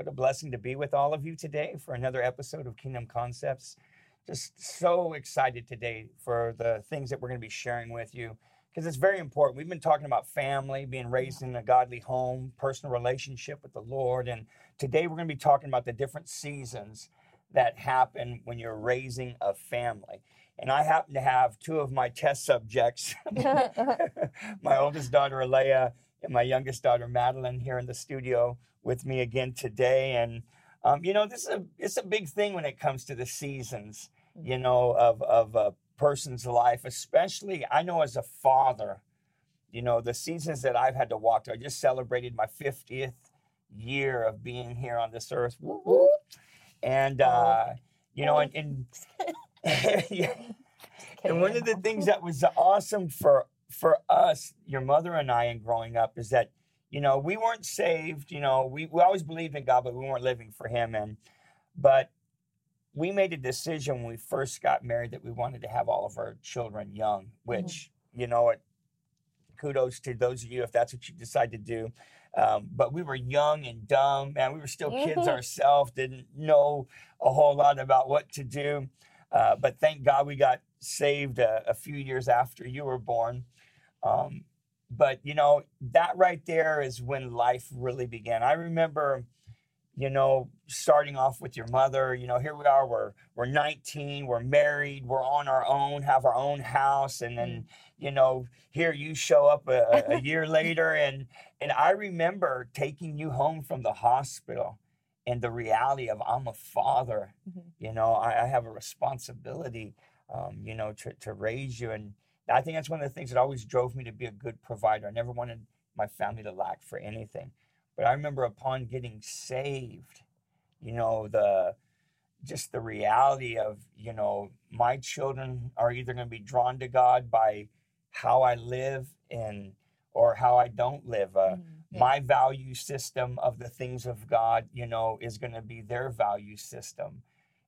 What a blessing to be with all of you today for another episode of Kingdom Concepts. Just so excited today for the things that we're going to be sharing with you because it's very important. We've been talking about family, being raised in a godly home, personal relationship with the Lord. And today we're going to be talking about the different seasons that happen when you're raising a family. And I happen to have two of my test subjects my oldest daughter, Alea, and my youngest daughter, Madeline, here in the studio with me again today. And um, you know, this is a it's a big thing when it comes to the seasons, you know, of of a person's life, especially I know as a father, you know, the seasons that I've had to walk through. I just celebrated my 50th year of being here on this earth. Woo, woo. And uh, you know, and, and yeah. And one of the things that was awesome for for us, your mother and I, in growing up, is that you know we weren't saved. You know, we, we always believed in God, but we weren't living for Him. And but we made a decision when we first got married that we wanted to have all of our children young. Which you know, it, kudos to those of you if that's what you decide to do. Um, but we were young and dumb, and We were still kids ourselves, didn't know a whole lot about what to do. Uh, but thank God we got saved a, a, few years after you were born. Um, but you know that right there is when life really began. I remember, you know, starting off with your mother. You know, here we are. We're we're 19. We're married. We're on our own. Have our own house. And then, mm. you know, here you show up a, a year later, and and I remember taking you home from the hospital and the reality of I'm a father. Mm-hmm. You know, I, I, have a responsibility, um, you know, to, to raise you. And I think that's one of the things that always drove me to be a good provider. I never wanted my family to lack for anything. But I remember upon getting saved, you know, the just the reality of, you know, my children are either going to be drawn to God by how I live and or how I don't live. Uh, mm-hmm my value system of the things of God, you know, is going to be their value system.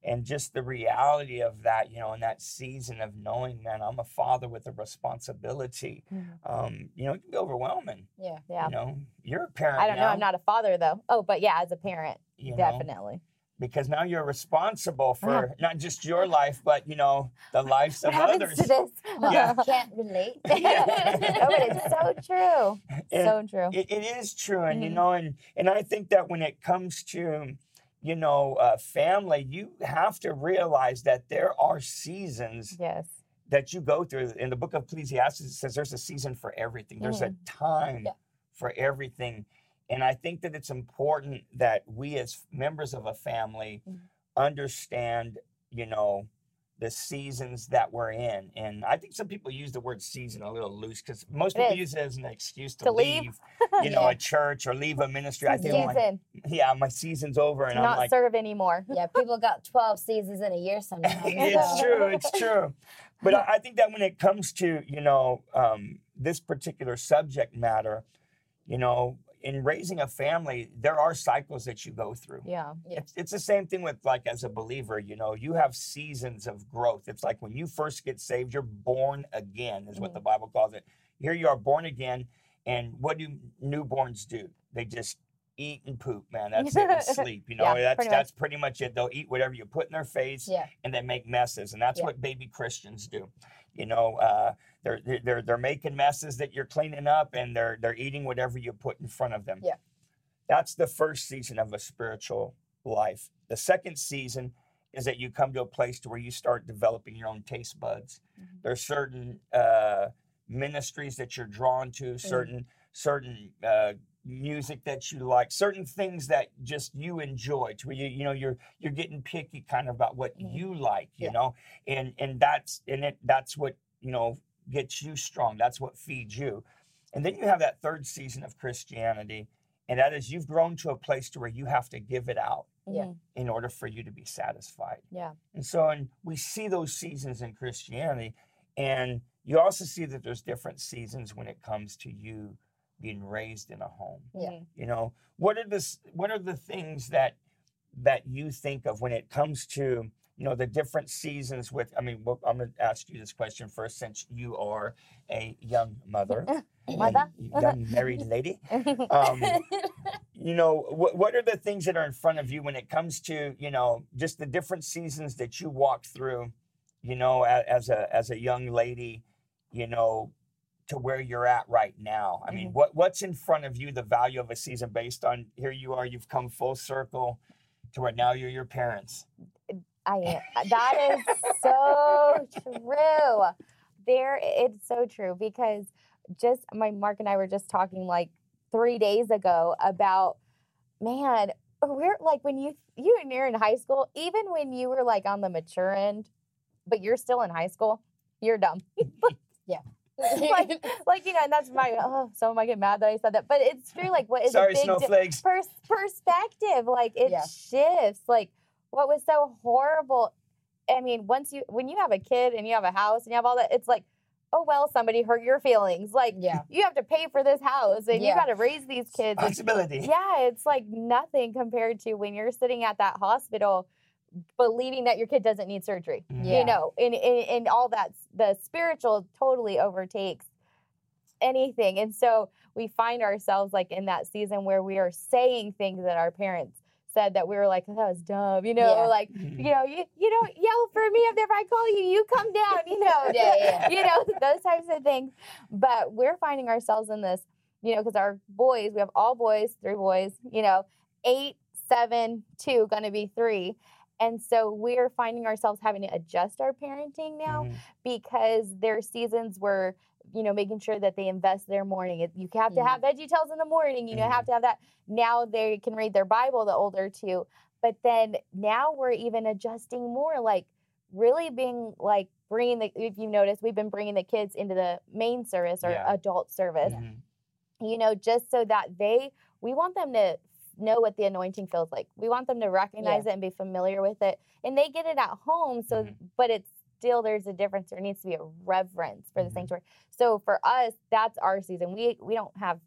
And just the reality of that, you know, in that season of knowing, man, I'm a father with a responsibility, mm-hmm. um, you know, it can be overwhelming. Yeah, yeah. You know, you're a parent. I don't now. know. I'm not a father though. Oh, but yeah, as a parent, you definitely. Know? because now you're responsible for uh-huh. not just your life, but you know the lives of others. To this? Yeah, can't relate. yeah. no, but it's so true. And so true. It, it is true, and mm-hmm. you know, and and I think that when it comes to you know uh, family, you have to realize that there are seasons. Yes. That you go through in the book of Ecclesiastes, it says there's a season for everything. There's a time yeah. for everything and I think that it's important that we, as members of a family, mm-hmm. understand, you know, the seasons that we're in. And I think some people use the word season a little loose because most people use it as an excuse to, to leave, leave. you know, a church or leave a ministry. I think, like, yeah, my season's over, and to I'm not like, serve anymore. Yeah, people got twelve seasons in a year sometimes. it's true. It's true. But I, I, think that when it comes to you know um, this particular subject matter, you know, in raising a family, there are cycles that you go through. Yeah. It's, it's the same thing with like as a believer, you know, you have seasons of growth. It's like when you first get saved, you're born again, is mm-hmm. what the Bible calls it. Here you are born again. And what do newborns do? They just eat and poop, man. That's it. And sleep. You know, yeah, that's pretty that's pretty much it. They'll eat whatever you put in their face yeah. and they make messes. And that's yeah. what baby Christians do. You know, uh, they're they're they're making messes that you're cleaning up, and they're they're eating whatever you put in front of them. Yeah, that's the first season of a spiritual life. The second season is that you come to a place to where you start developing your own taste buds. Mm-hmm. There's certain uh, ministries that you're drawn to, mm. certain mm-hmm. certain uh, music that you like, certain things that just you enjoy. To where you you know you're you're getting picky kind of about what mm-hmm. you like, you yeah. know, and and that's and it that's what you know gets you strong. That's what feeds you. And then you have that third season of Christianity, and that is you've grown to a place to where you have to give it out yeah. in order for you to be satisfied. Yeah. And so and we see those seasons in Christianity, and you also see that there's different seasons when it comes to you being raised in a home. Yeah. Mm-hmm. You know, what are the what are the things that that you think of when it comes to you know the different seasons with i mean well, i'm going to ask you this question first since you are a young mother mother young married lady um, you know, what what are the things that are in front of you when it comes to you know just the different seasons that you walked through, you know, as, as a as a young lady, you know, to where you're at right now. I mean, Mhm. what what's in front of you? The value of a season based on here you are, you've come full circle to where now you're your parents. I am. That is so true. There, it's so true because just my Mark and I were just talking like three days ago about, man, we're like when you you and you're in high school, even when you were like on the mature end, but you're still in high school, you're dumb. Yeah. like, like you know, and that's my oh, someone might get mad that I said that, but it's true. Like, what is Sorry, a big di- snowflakes. pers- perspective like it Yeah. shifts like what was so horrible i mean once you when you have a kid and you have a house and you have all that it's like oh well somebody hurt your feelings like yeah. you have to pay for this house and you got to raise these kids and- Responsibility. yeah it's like nothing compared to when you're sitting at that hospital believing that your kid doesn't need surgery. Yeah. you know and, and and all that the spiritual totally overtakes anything and so we find ourselves like in that season where we are saying things that our parents said that we were like that was dumb you know Yeah. like Mhm. you know you, you don't yell for me if I call you you come down you know Yeah, yeah. you know those types of things but we're finding ourselves in this you know because our boys we have all boys three boys you know eight seven two gonna be three and so we're finding ourselves having to adjust our parenting now Mhm. because there are seasons where you know making sure that they invest their morning. You have to have veggie tales in the morning you know have to have that. Now they can read their bible the older two. But then now we're even adjusting more like really being like bringing the if you notice we've been bringing the kids into the main service or Yeah. adult service Mhm. you know just so that they we want them to know what the anointing feels like. We want them to recognize it and be familiar with it and they get it at home so Mhm. but it's still there's a difference. There needs to be a reverence for the Mhm. sanctuary. So for us that's our season. We we don't have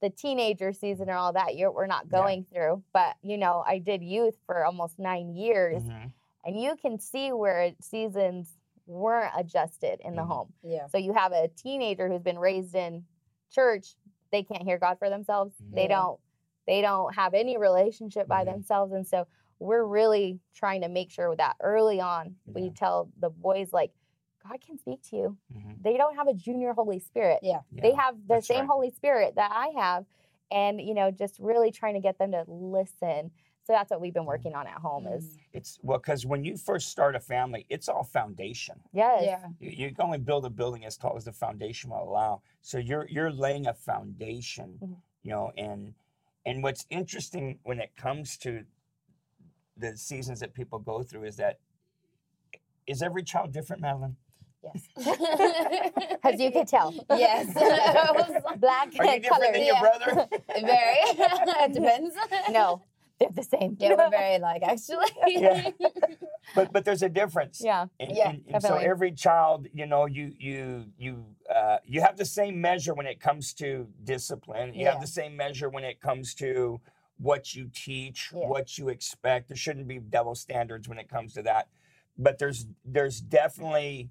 the teenager season or all that you're, we're not Yeah. going through. But you know i did youth for almost nine years Mhm. and you can see where seasons weren't adjusted in the Mhm. home. Yeah. so you have a teenager who's been raised in church. They can't hear god for themselves. They don't they don't have any relationship by themselves. And so we're really trying to make sure that early on we tell the boys like god can speak to you Mhm. they don't have a junior holy spirit Yeah. they have the that's same right. holy spirit that i have and you know just really trying to get them to listen so that's what we've been working on at home is It's well, because when you first start a family, it's all foundation. yes Yeah. You, you can only build a building as tall as the foundation will allow. So you're you're laying a foundation, Mhm. you know. And and what's interesting when it comes to the seasons that people go through is that is every child different, Madeline? Yes. as you could tell Yes. black Are you different color than your Yeah. brother? very. it depends. no they're the same Yeah, we're very like actually. Yeah. But but there's a difference. yeah And, Yeah, and, and so every child, you know, you you you uh, you have the same measure when it comes to discipline. You have the same measure when it comes to what you teach, Yeah. what you expect. There shouldn't be double standards when it comes to that. But there's there's definitely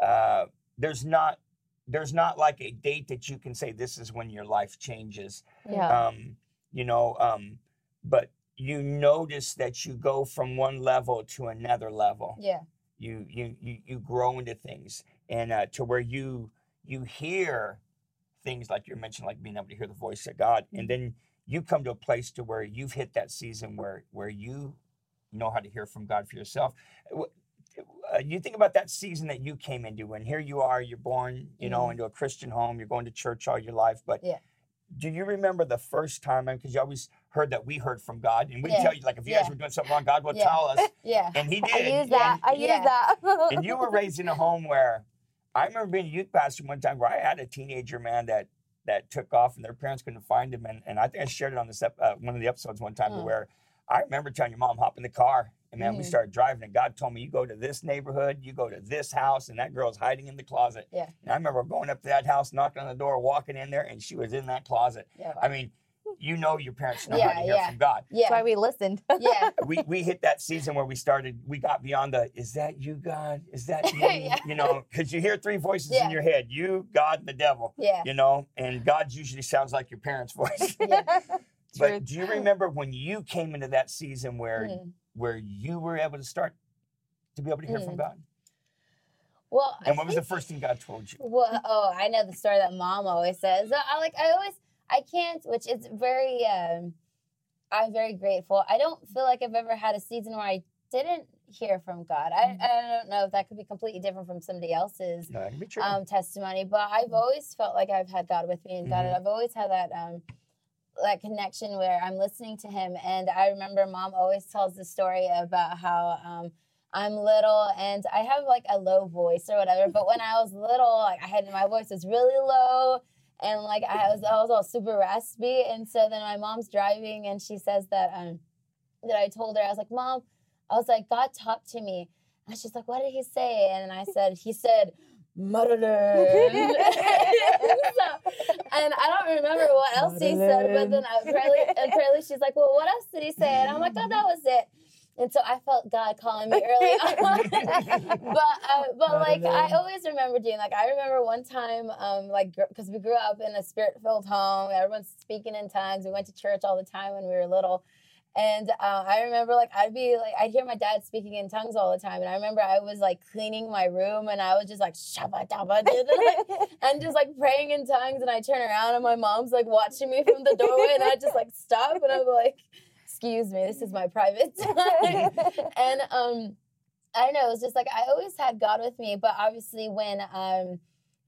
uh, there's not there's not like a date that you can say this is when your life changes yeah um, you know, um, but you notice that you go from one level to another level. Yeah. You you you, you grow into things, and uh, to where you you hear things like you mentioned, like being able to hear the voice of God, and then you come to a place to where you've hit that season where where you know how to hear from God for yourself. Uh, you think about that season that you came into, and here you are, you're born, you know, Mhm. into a Christian home, you're going to church all your life, but Yeah. do you remember the first time? Because you always heard that we heard from God, and we Yeah. tell you, like, if you guys were doing something wrong, God would Yeah. tell us, Yeah. and He did. i use that i use Yeah. that And you were raised in a home where I remember being a youth pastor one time where I had a teenager man that that took off, and their parents couldn't find him, and, and I think I shared it on this ep- uh, one of the episodes one time Mm. where I remember telling your mom hop in the car. And man, we Mhm. started driving, and God told me, "You go to this neighborhood, you go to this house, and that girl's hiding in the closet." Yeah. And I remember going up to that house, knocking on the door, walking in there, and she was in that closet. Yeah. I mean, you know your parents know how to hear yeah. from God. Yeah. that's why we listened Yeah. We we hit that season where we started. We got beyond the "Is that you, God? Is that me?" Yeah. You know, because you hear three voices Yeah. in your head: you, God, and the devil. Yeah. You know, and God usually sounds like your parents' voice. Yeah. But Truth. do you remember when you came into that season where Mm. where you were able to start to be able to hear from Mm. God? Well, I And what was the first thing God told you? Well, oh, I know the story that mom always says. I like I always I can't, which is very um I'm very grateful. I don't feel like I've ever had a season where I didn't hear from God. I, Mhm. I don't know if that could be completely different from somebody else's No, that can be true. um, testimony, but I've always felt like I've had God with me, and God, Mhm. I've always had that um, that connection where I'm listening to Him. And I remember Mom always tells the story about how um, I'm little and I have like a low voice or whatever. But when I was little, like I had my voice was really low. And like I was, I was all super raspy, and so then my mom's driving, and she says that um, that I told her I was like, Mom, I was like, God talked to me, and she's like, What did he say? And I said, He said, Madeline. so, and I don't remember what else he said, but then I, apparently, apparently she's like, Well, what else did he say? And I'm like, Oh, that was it. And so I felt God calling me early on. but uh, but like I always remember doing like I remember one time um like because we grew up in a spirit filled home. Everyone's speaking in tongues. We went to church all the time when we were little. And uh, I remember like I'd be like I'd hear my dad speaking in tongues all the time. And I remember I was like cleaning my room and I was just like shabba dabba like, and just like praying in tongues. And I turn around and my mom's like watching me from the doorway and I just like stop. And I'm like excuse me this is my private time. And um I don't know, it was just like I always had God with me, but obviously when um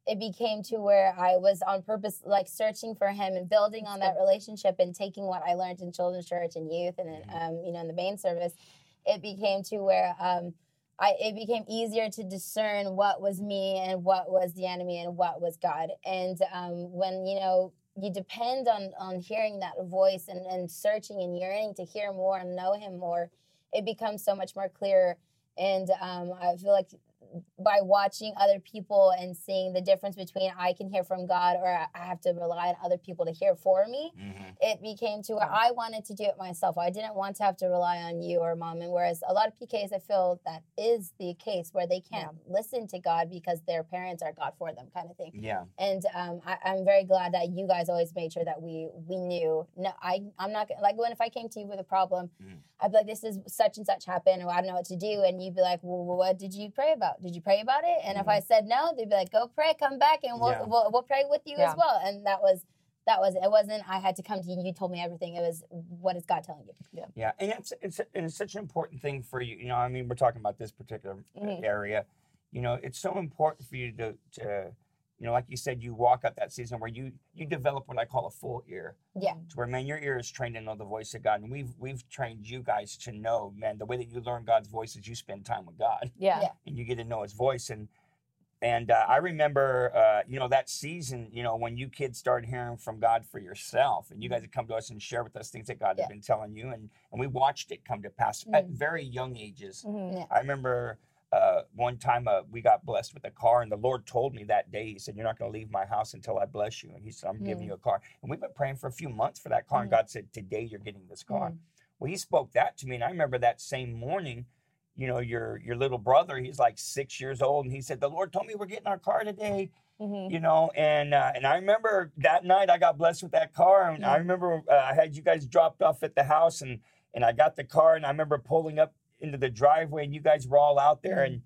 it became to where I was on purpose like searching for him and building on that relationship and taking what I learned in children's church and youth and in, um you know in the main service, it became to where um I it became easier to discern what was me and what was the enemy and what was God. And um when you know you depend on on hearing that voice and, and searching and yearning to hear more and know him more, it becomes so much more clear. And um, I feel like by watching other people and seeing the difference between I can hear from God or I have to rely on other people to hear for me, Mhm. it became to where I wanted to do it myself. I didn't want to have to rely on you or mom. And whereas a lot of PKs, I feel that is the case where they can't listen to God because their parents are God for them, kind of thing. Yeah. And um, I, I'm very glad that you guys always made sure that we we knew. No, I I'm not gonna like when if I came to you with a problem, Mm. I'd be like, this is such and such happened, or I don't know what to do, and you'd be like, well, what did you pray about? Did you pray about it? And if I said no, they'd be like, go pray, come back, and we'll Yeah. we'll, we'll pray with you Yeah. as well. And that was that was it. Wasn't I had to come to you? You told me everything. It was what is God telling you? Yeah, and it's it's and it's such an important thing for you. You know, I mean, we're talking about this particular Mhm. area. You know, it's so important for you to to you know, like you said, you walk up that season where you you develop what I call a full ear. Yeah. To where man, your ear is trained to know the voice of God, and we've we've trained you guys to know, man, the way that you learn God's voice is you spend time with God, yeah. Yeah. and you get to know His voice. And and uh, I remember, uh, you know, that season, you know, when you kids started hearing from God for yourself, and you guys would come to us and share with us things that God Yeah. had been telling you, and and we watched it come to pass at Mm. very young ages. Mhm. I remember uh, one time uh, we got blessed with a car, and the Lord told me that day, He said, You're not going to leave my house until I bless you. And He said, I'm giving Mm. you a car. And we've been praying for a few months for that car, and Mm. God said, Today you're getting this car. Mm. Well, He spoke that to me, and I remember that same morning. You know, your your little brother, he's like six years old, and he said, "The Lord told me we're getting our car today." Mhm. You know, and uh, and I remember that night I got blessed with that car, and I Mm. remember uh, I had you guys dropped off at the house, and and I got the car, and I remember pulling up into the driveway, and you guys were all out there, Mm. and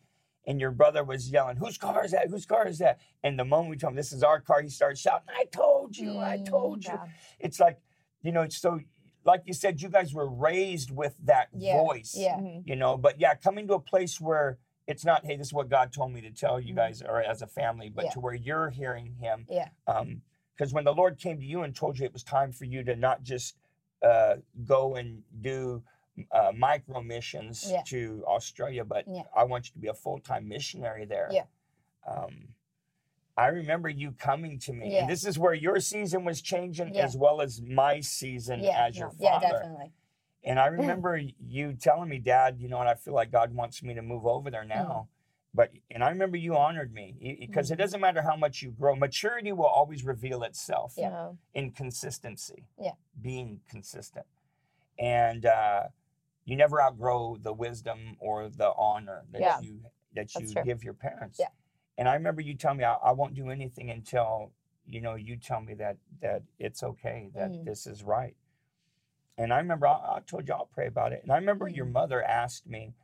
and your brother was yelling, "Whose car is that? Whose car is that?" And the moment we told him this is our car, he started shouting, "I told you! I Mm, told you!" Yeah. It's like, you know, it's so like you said, you guys were raised with that Yeah, voice, Yeah. Mhm. you know. But yeah, coming to a place where it's not, hey, this is what God told me to tell you Mhm. guys, or as a family, but Yeah. to where you're hearing Him. Yeah. Um, because when the Lord came to you and told you it was time for you to not just uh, go and do uh, micro missions Yeah. to Australia, but Yeah. I want you to be a full time missionary there. Yeah. Um, I remember you coming to me, Yeah. and this is where your season was changing Yeah. as well as my season Yeah, as your Yeah, father. definitely. And I remember you telling me, Dad, you know, and I feel like God wants me to move over there now. But and I remember you honored me because it Mm-hmm. doesn't matter how much you grow. Maturity will always reveal itself Yeah. in consistency. Yeah. Being consistent. And uh, you never outgrow the wisdom or the honor that Yeah. you that you give your parents. Yeah. And I remember you telling me I, I won't do anything until you know you tell me that that it's okay that Mhm. this is right. and I remember I, I told you I'll pray about it. And I remember your Mhm. mother asked me.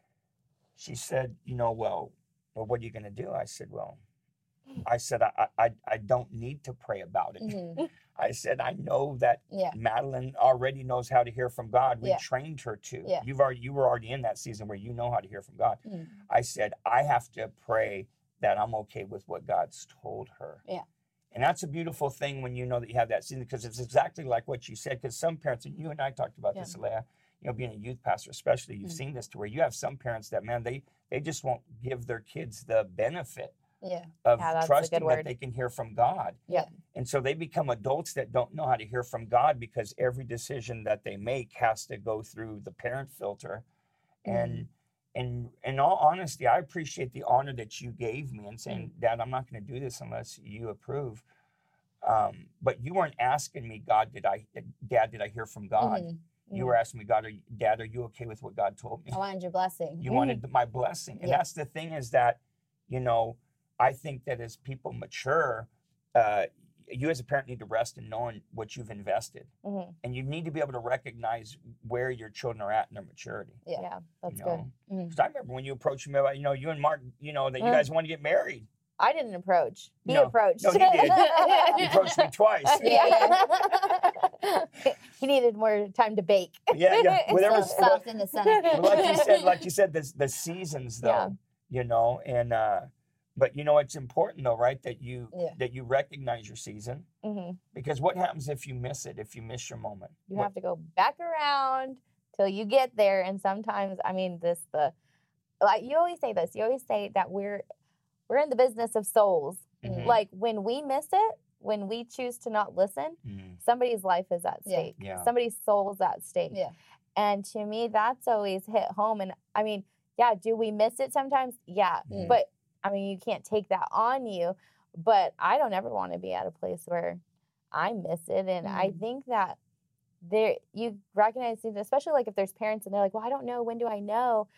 She said, "You know, well, well, what are you going to do?" I said, "Well." I said, I, I, I don't need to pray about it. Mhm. I said, I know that Yeah. Madeline already knows how to hear from God. We Yeah. trained her to. Yeah. You've already you were already in that season where you know how to hear from God. Mhm. I said, I have to pray that I'm okay with what God's told her. Yeah. And that's a beautiful thing when you know that you have that season because it's exactly like what you said. Because some parents, and you and I talked about this, Alea, you know, being a youth pastor, especially, you've Mhm. seen this to where you have some parents that, man, they they just won't give their kids the benefit Yeah. of Yeah, that's a good trusting that they can hear from God. Yeah. And so they become adults that don't know how to hear from God because every decision that they make has to go through the parent filter. And and in all honesty, I appreciate the honor that you gave me and saying, Dad, I'm not going to do this unless you approve. Um, but you weren't asking me, God, did I, Dad, did I hear from God? Mhm. You were asking me, God, are you, Dad, are you okay with what God told me? I wanted your blessing. You wanted my blessing. And Yeah. that's the thing is that, you know, I think that as people mature, uh, you as a parent need to rest in knowing what you've invested. Mhm. And you need to be able to recognize where your children are at in their maturity. Yeah. Yeah, that's you good. know? Mhm. 'Cause I remember when you approached me about, you know, you and Mark, you know, that you Mm. guys want to get married. I didn't approach. He No. approached. No, he did. You approached me twice. yeah. he needed more time to bake. Yeah, yeah. Well, there So soft in the center. like you said, like you said, the, the seasons though, Yeah. you know, and uh, but you know, it's important though, right? That you Yeah. that you recognize your season. hmm Because what happens if you miss it? If you miss your moment? You What- have to go back around till you get there. And sometimes, I mean, this the like you always say this. You always say that we're we're in the business of souls. Mhm. Like when we miss it, when we choose to not listen, Mm, somebody's life is at stake. Yeah. Somebody's soul is at stake. Yeah. And to me, that's always hit home. And I mean, yeah, do we miss it sometimes? Yeah. Mhm. But I mean, you can't take that on you. But I don't ever want to be at a place where I miss it. And I Mhm. think that there you recognize things, especially like if there's parents and they're like, well, I don't know. When do I know?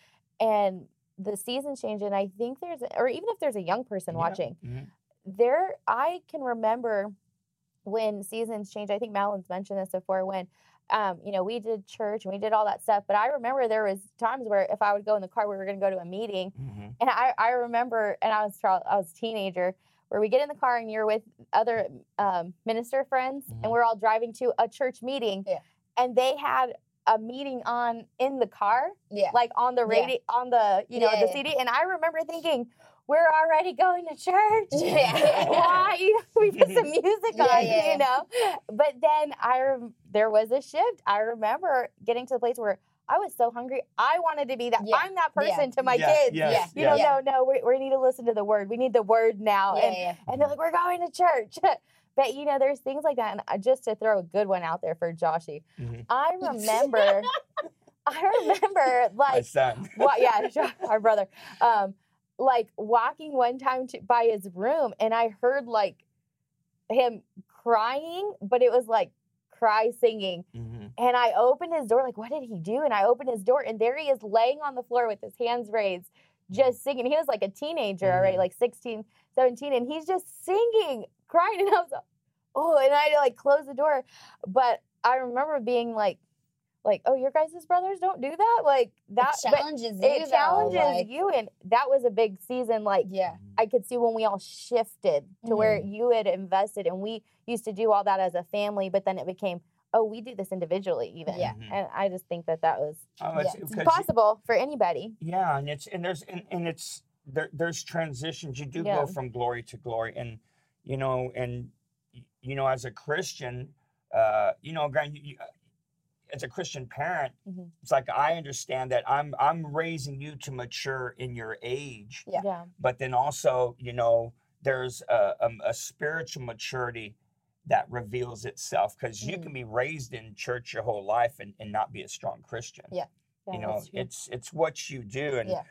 And the seasons change. And I think there's, or even if there's a young person Yeah. watching, mhm. there I can remember when seasons change. I think Madeline's mentioned this before when um, you know, we did church and we did all that stuff. But I remember there was times where if I would go in the car, we were gonna go to a meeting. Mhm. And I, I remember and I was I was a teenager where we get in the car and you're with other um, minister friends Mhm. and we're all driving to a church meeting. Yeah. And they had a meeting on in the car, Yeah. like on the Yeah. radio on the, you know, Yeah, the yeah. CD. And I remember thinking, we're already going to church. Yeah. Why? we put some music Yeah, on, yeah. you know? But then I rem- there was a shift. I remember getting to the place where I was so hungry. I wanted to be that. Yeah. I'm that Yeah. person to my Yeah, kids. yes, You yes. know, no, no, we, we need to listen to the word. We need the word now. Yeah, and, yeah. and they're like, we're going to church. but, you know, there's things like that. And I- just to throw a good one out there for Joshy, Mhm. I remember, I remember My like, son. well, yeah, our brother. Um, like walking one time to, by his room, and I heard like him crying, but it was like cry singing. Mhm. And I opened his door, like, what did he do? And I opened his door, and there he is laying on the floor with his hands raised, just singing. He was like a teenager already, Mhm. like 16, 17, and he's just singing, crying. And I was like, oh, and I had like closed the door. But I remember being like, like, oh, your guys' brothers don't do that? Like that it challenges you. it though, challenges like- you and that was a big season like Yeah. i could see when we all shifted to where Mm-hmm. you had invested and we used to do all that as a family but then it became oh we do this individually even Yeah. Mhm. and i just think that that was Oh, it's, Yeah. it's 'cause you- possible for anybody Yeah, and it's and there's and, and it's there. There's transitions. You do Yeah. go from glory to glory, and you know, and you know, as a Christian, uh, you know, again, you, you, as a Christian parent, Mhm. it's like I understand that I'm I'm raising you to mature in your age, Yeah. but then also, you know, there's a, a, a spiritual maturity that reveals itself because you Mhm. can be raised in church your whole life and, and not be a strong Christian Yeah. Yeah, you know it's it's what you do and Yeah.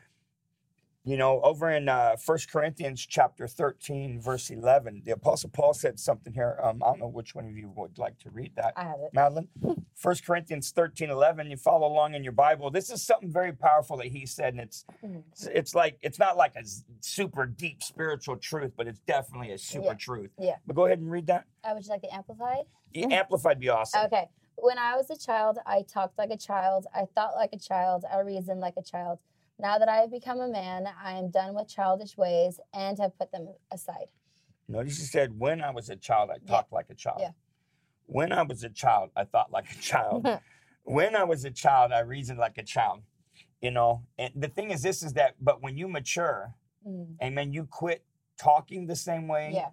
You know over in uh first corinthians chapter 13 verse 11 the apostle paul said something here um, i don't know which one of you would like to read that I have it. madeline first corinthians 13 11 you follow along in your bible this is something very powerful that he said and it's Mhm. it's, it's like it's not like a super deep spiritual truth but it's definitely a super Yeah. truth Yeah. but go ahead and read that I would you like the amplified? Yeah, amplified be awesome Okay. when I was a child, I talked like a child, I thought like a child, I reasoned like a child. Now that I have become a man, I am done with childish ways and have put them aside. Notice you said, when I was a child, I Yeah. talked like a child. Yeah. When I was a child, I thought like a child. when I was a child, I reasoned like a child. You know, and the thing is, this is that, but when you mature, Mm. amen, you quit talking the same way. Yeah.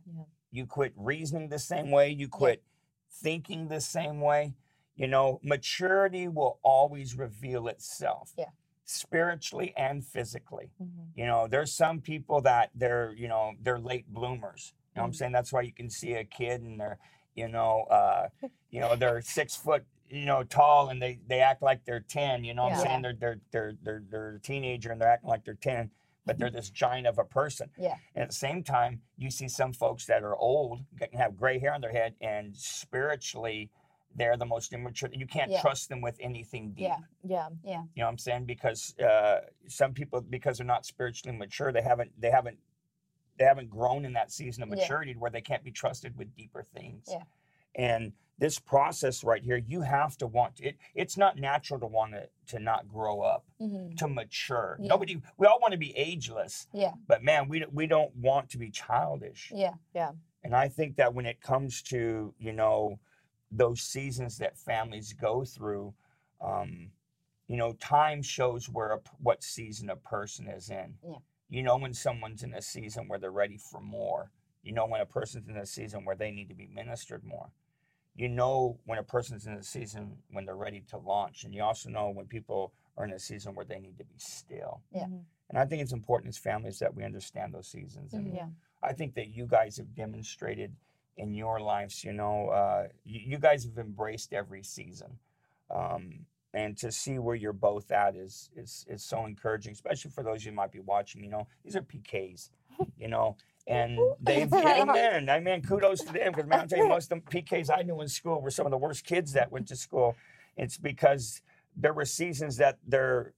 You quit reasoning the same way. You quit thinking the same way. You know, maturity will always reveal itself. Yeah. Spiritually and physically. Mhm. You know, there's some people that they're, you know, they're late bloomers. You know what I'm saying? That's why you can see a kid and they're, you know, uh, you know, they're six foot, you know, tall and they they act like they're 10. You know what I'm saying? They're they're they're they're they're a teenager and they're acting like they're 10, but they're this giant of a person. Yeah. And at the same time, you see some folks that are old, have gray hair on their head, and spiritually they're the most immature. You can't Yeah. trust them with anything deep. Yeah. Yeah. Yeah. You know what I'm saying? Because uh, some people, because they're not spiritually mature, they haven't they haven't they haven't grown in that season of Yeah. maturity where they can't be trusted with deeper things. Yeah. And this process right here, you have to want it. It's not natural to want to to not grow up, hmm to mature. Yeah. Nobody. We all want to be ageless, Yeah. but man, we don't- we don't want to be childish. Yeah. Yeah. And I think that when it comes to, you know, those seasons that families go through, um, you know, time shows where a, p- what season a person is in. Yeah. You know when someone's in a season where they're ready for more. You know when a person's in a season where they need to be ministered more. You know when a person's in a season when they're ready to launch, and you also know when people are in a season where they need to be still. Yeah. Mhm. And I think it's important as families that we understand those seasons. And Mhm. Yeah. I think that you guys have demonstrated in your lives, you know, uh, you, you guys have embraced every season. Um, and to see where you're both at is, is is so encouraging, especially for those you might be watching. You know, these are PKs, you know, and they've amen, amen. Kudos to them because man, I'll tell you, most of the PKs I knew in school were some of the worst kids that went to school. It's because there were seasons that they're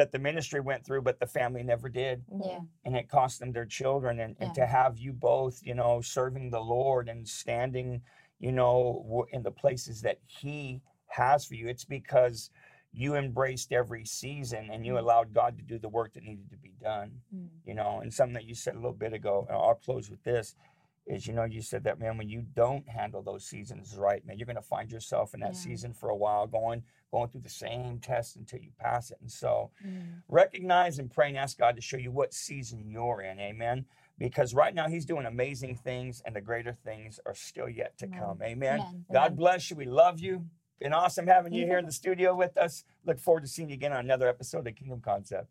that the ministry went through, but the family never did Mhm. Yeah. and it cost them their children and, and to have you both you know serving the lord and standing you know in the places that he has for you it's because you embraced every season and you Mhm. allowed god to do the work that needed to be done Mhm. you know and something that you said a little bit ago and i'll close with this is you know you said that man when you don't handle those seasons right man you're going to find yourself in that Yeah. season for a while going going through the same test until you pass it and so Mhm. recognize and pray and ask God to show you what season you're in. Amen. Because right now He's doing amazing things and the greater things are still yet to Amen. come. Amen. Amen. God bless you. We love you. Been awesome having you here in the studio with us. Look forward to seeing you again on another episode of Kingdom Concept.